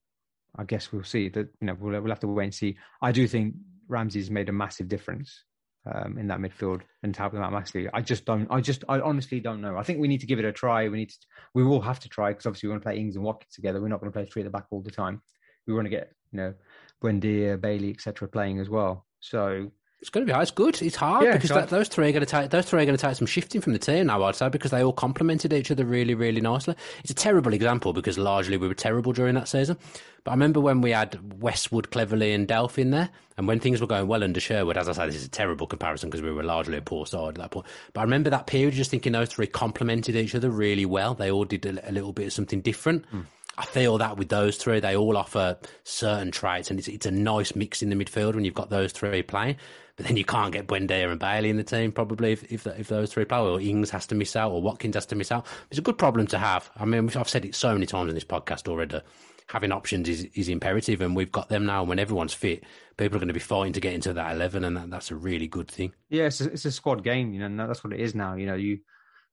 I guess we'll see. That you know we'll we'll have to wait and see. I do think Ramsey's made a massive difference um, in that midfield and to help them out massively. I just don't. I just. I honestly don't know. I think we need to give it a try. We need to. We will have to try because obviously we want to play Ings and Watkins together. We're not going to play three at the back all the time. We want to get you know Buendia, Bailey, etc. playing as well. So it's going to be hard. It's good. It's hard yeah, because that, those three are going to take those three are going to take some shifting from the team now. I'd say because they all complemented each other really, really nicely. It's a terrible example because largely we were terrible during that season. But I remember when we had Westwood, Cleverley, and Delph in there, and when things were going well under Sherwood. As I say, this is a terrible comparison because we were largely a poor side at that point. But I remember that period just thinking those three complemented each other really well. They all did a, a little bit of something different. Mm. I feel that with those three, they all offer certain traits, and it's, it's a nice mix in the midfield when you've got those three playing. But then you can't get Buendia and Bailey in the team probably if if, if those three play, or Ings has to miss out, or Watkins has to miss out. It's a good problem to have. I mean, I've said it so many times in this podcast already having options is, is imperative, and we've got them now. And when everyone's fit, people are going to be fighting to get into that eleven, and that, that's a really good thing. Yeah, it's a, it's a squad game, you know, and that's what it is now. You know, you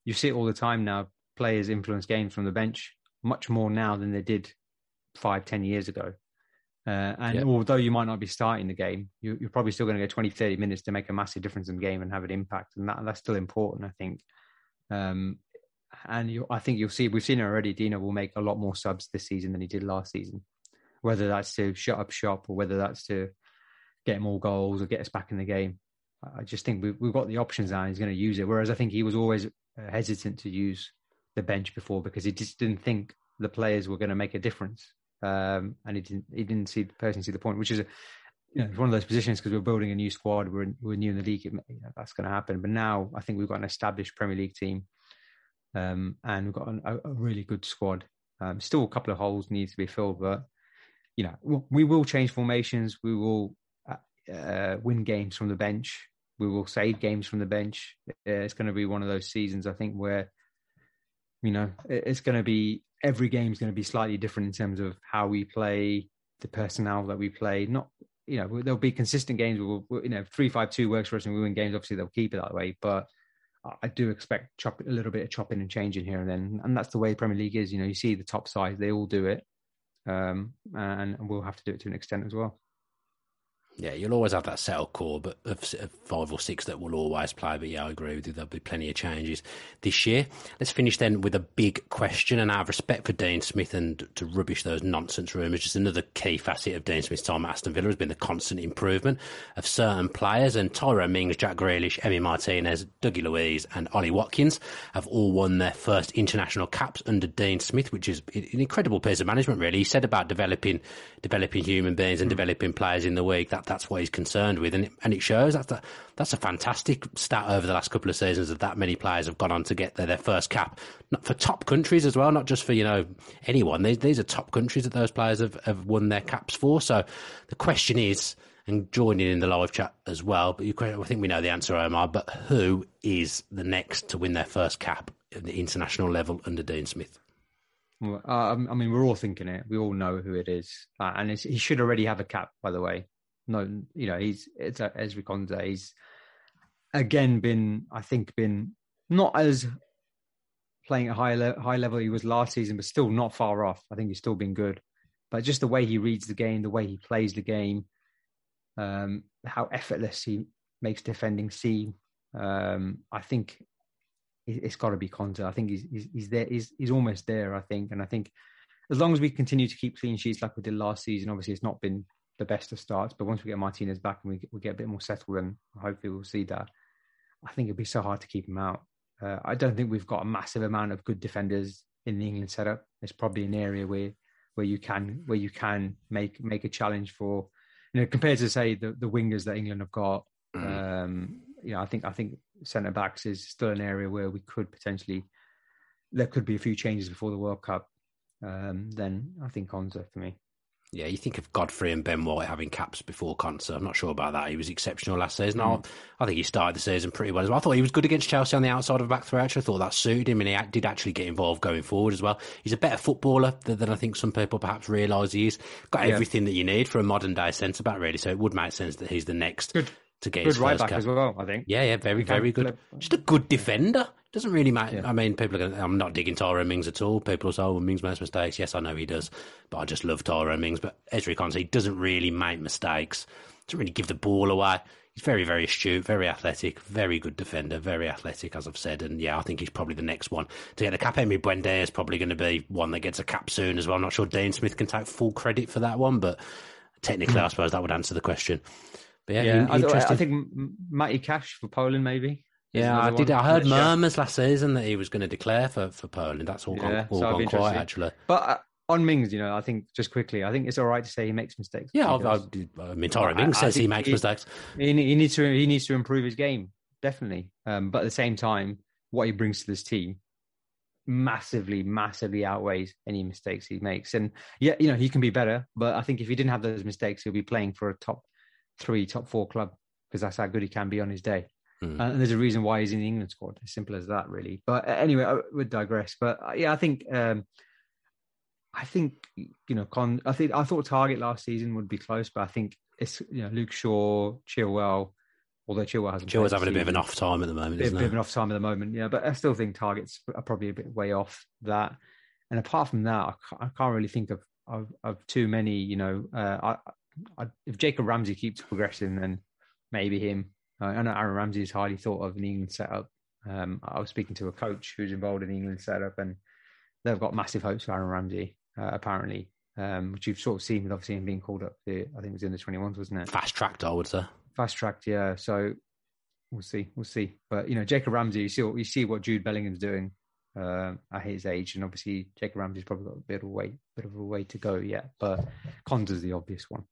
you see it all the time now. Players influence games from the bench much more now than they did five, ten years ago. Uh, and yep. although you might not be starting the game, you, are probably still going to get 20, 30 minutes to make a massive difference in the game and have an impact. And that, that's still important, I think. Um, and you, I think you'll see, we've seen it already. Dino will make a lot more subs this season than he did last season, whether that's to shut up shop or whether that's to get more goals or get us back in the game. I just think we've, we've got the options now. he's going to use it. Whereas I think he was always hesitant to use the bench before because he just didn't think the players were going to make a difference, um, and he didn't he didn't see personally see the point, which is a, you know, one of those positions because we're building a new squad, we're we're new in the league, it, you know, that's going to happen. But now I think we've got an established Premier League team um, and we've got an, a, a, really good squad. Um, still, a couple of holes need to be filled, but you know we will change formations. We will uh, uh, win games from the bench. We will save games from the bench. Uh, it's going to be one of those seasons, I think, where you know it's going to be every game is going to be slightly different in terms of how we play, the personnel that we play. Not you know there'll be consistent games. We'll, you know three five two works for us and we win games. Obviously, they'll keep it that way, but I do expect chop, a little bit of chopping and changing here and then, and that's the way Premier League is. You know, you see the top sides; they all do it, um, and we'll have to do it to an extent as well. Yeah, you'll always have that settled core, but of five or six that will always play. But yeah, I agree with you. There'll be plenty of changes this year. Let's finish then with a big question, and out of respect for Dean Smith and to rubbish those nonsense rumours, just another key facet of Dean Smith's time at Aston Villa has been the constant improvement of certain players. And Tyrone Mings, Jack Grealish, Emi Martinez, Dougie Luiz, and Ollie Watkins have all won their first international caps under Dean Smith, which is an incredible piece of management. Really, he said about developing developing human beings and mm. developing players in the week that that's what he's concerned with, and it, and it shows. That's a, that's a fantastic stat over the last couple of seasons that that many players have gone on to get their, their first cap, not for top countries as well, not just for you know anyone. These, these are top countries that those players have, have won their caps for. So the question is, and joining in the live chat as well, but you, I think we know the answer, Omar. But who is the next to win their first cap at the international level under Dean Smith? Well, uh, I mean, we're all thinking it. We all know who it is, uh, and he should already have a cap, by the way no, you know, he's it's a, Ezri Konsa. He's again been, I think, been not as playing at high le- high level he was last season, but still not far off. I think he's still been good. But just the way he reads the game, the way he plays the game, um, how effortless he makes defending seem. Um, I think it's got to be Konsa. I think he's, he's, he's there. He's he's almost there. I think, and I think as long as we continue to keep clean sheets like we did last season, obviously it's not been the best of starts. But once we get Martinez back and we, we get a bit more settled, and hopefully we'll see that. I think it'd be so hard to keep him out. Uh, I don't think we've got a massive amount of good defenders in the England setup. It's probably an area where where you can where you can make make a challenge for you know compared to say the the wingers that England have got. Mm. Um, you know, I think I think centre backs is still an area where we could potentially there could be a few changes before the World Cup. Um, then I think Konsa for me. Yeah, you think of Godfrey and Ben White having caps before Konsa. I'm not sure about that. He was exceptional last season. Mm. I, I, think he started the season pretty well as well. I thought he was good against Chelsea on the outside of the back three. Actually, I thought that suited him, and he did actually get involved going forward as well. He's a better footballer than, than I think some people perhaps realise he is. Got yeah. everything that you need for a modern day centre back, really. So it would make sense that he's the next. Good to get good his right back cap. as well. I think. Yeah, yeah, very, very good. Just a good defender. Doesn't really matter. Yeah. I mean, people are going. I'm not digging Tyrone Mings at all. People say, "Oh, Mings makes mistakes." Yes, I know he does, but I just love Tyrone Mings. But Ezri Konsa doesn't really make mistakes. Doesn't really give the ball away. He's very, very astute, very athletic, very good defender, very athletic, as I've said. And yeah, I think he's probably the next one to get the cap. Emi Buendia is probably going to be one that gets a cap soon as well. I'm not sure Dean Smith can take full credit for that one, but technically. I suppose that would answer the question. Yeah, yeah I, I, think Matty Cash for Poland, maybe. Yeah, I did. I heard murmurs last season that he was going to declare for, for Poland. That's all gone, all so gone quiet, actually. But uh, on Mings, you know, I think just quickly, I think it's all right to say he makes mistakes. Yeah, I, I, mean, Tyrone Mings says he makes he, mistakes. He, he, needs to he needs to improve his game definitely. Um, but at the same time, what he brings to this team massively, massively outweighs any mistakes he makes. And yeah, you know, he can be better. But I think if he didn't have those mistakes, he'll be playing for a top three, top four club because that's how good he can be on his day. Mm. Uh, and there's a reason why he's in the England squad. As simple as that, really. But uh, anyway, I would digress. But uh, yeah, I think um, I think you know, Con. I think I thought Targett last season would be close, but I think it's you know Luke Shaw, Chilwell. Although Chilwell hasn't, Chilwell's having a bit of an off time at the moment, bit, isn't bit of an off time at the moment. Yeah, but I still think Targett's are probably a bit way off that. And apart from that, I can't, I can't really think of, of, of too many. You know, uh, I, I, if Jacob Ramsey keeps progressing, then maybe him. I know Aaron Ramsey is highly thought of in the England setup. Um, I was speaking to a coach who's involved in the England setup, and they've got massive hopes for Aaron Ramsey, uh, apparently, um, which you've sort of seen with obviously him being called up. To, I think it was in the 21s, wasn't it? Fast tracked, I would say. Fast tracked, yeah. So we'll see, we'll see. But you know, Jacob Ramsey, you see, what, you see what Jude Bellingham's doing uh, at his age, and obviously Jacob Ramsey's probably got a bit of a way, bit of a way to go yet. But Konsa's the obvious one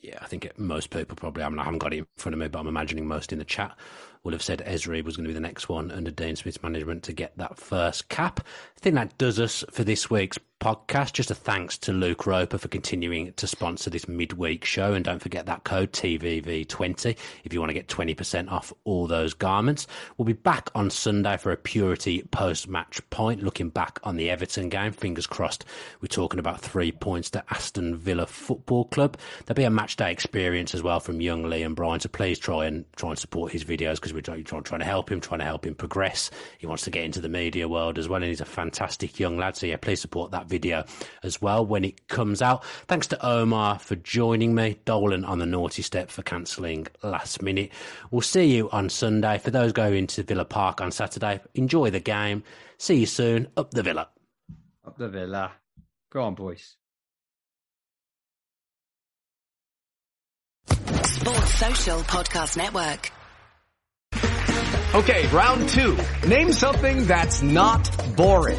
yeah, I think it, most people probably, I, mean, I haven't got it in front of me, but I'm imagining most in the chat would have said Ezri was going to be the next one under Dean Smith's management to get that first cap. I think that does us for this week's podcast. Just a thanks to Luke Roper for continuing to sponsor this midweek show. And don't forget that code TVV20 if you want to get 20% off all those garments. We'll be back on Sunday for a Purity post match point, looking back on the Everton game. Fingers crossed, we're talking about three points to Aston Villa Football Club. There'll be a match day experience as well from young Lee and Brian. So please try and try and support his videos because we're trying, trying to help him, trying to help him progress. He wants to get into the media world as well. And he's a fantastic young lad. So yeah, please support that video as well when it comes out. Thanks to Omar for joining me. Dolan on the naughty step for cancelling last minute. We'll see you on Sunday. For those going to Villa Park on Saturday, enjoy the game. See you soon. Up the Villa. Up the Villa. Go on, boys. Sports Social Podcast Network. Okay, round two. Name something that's not boring.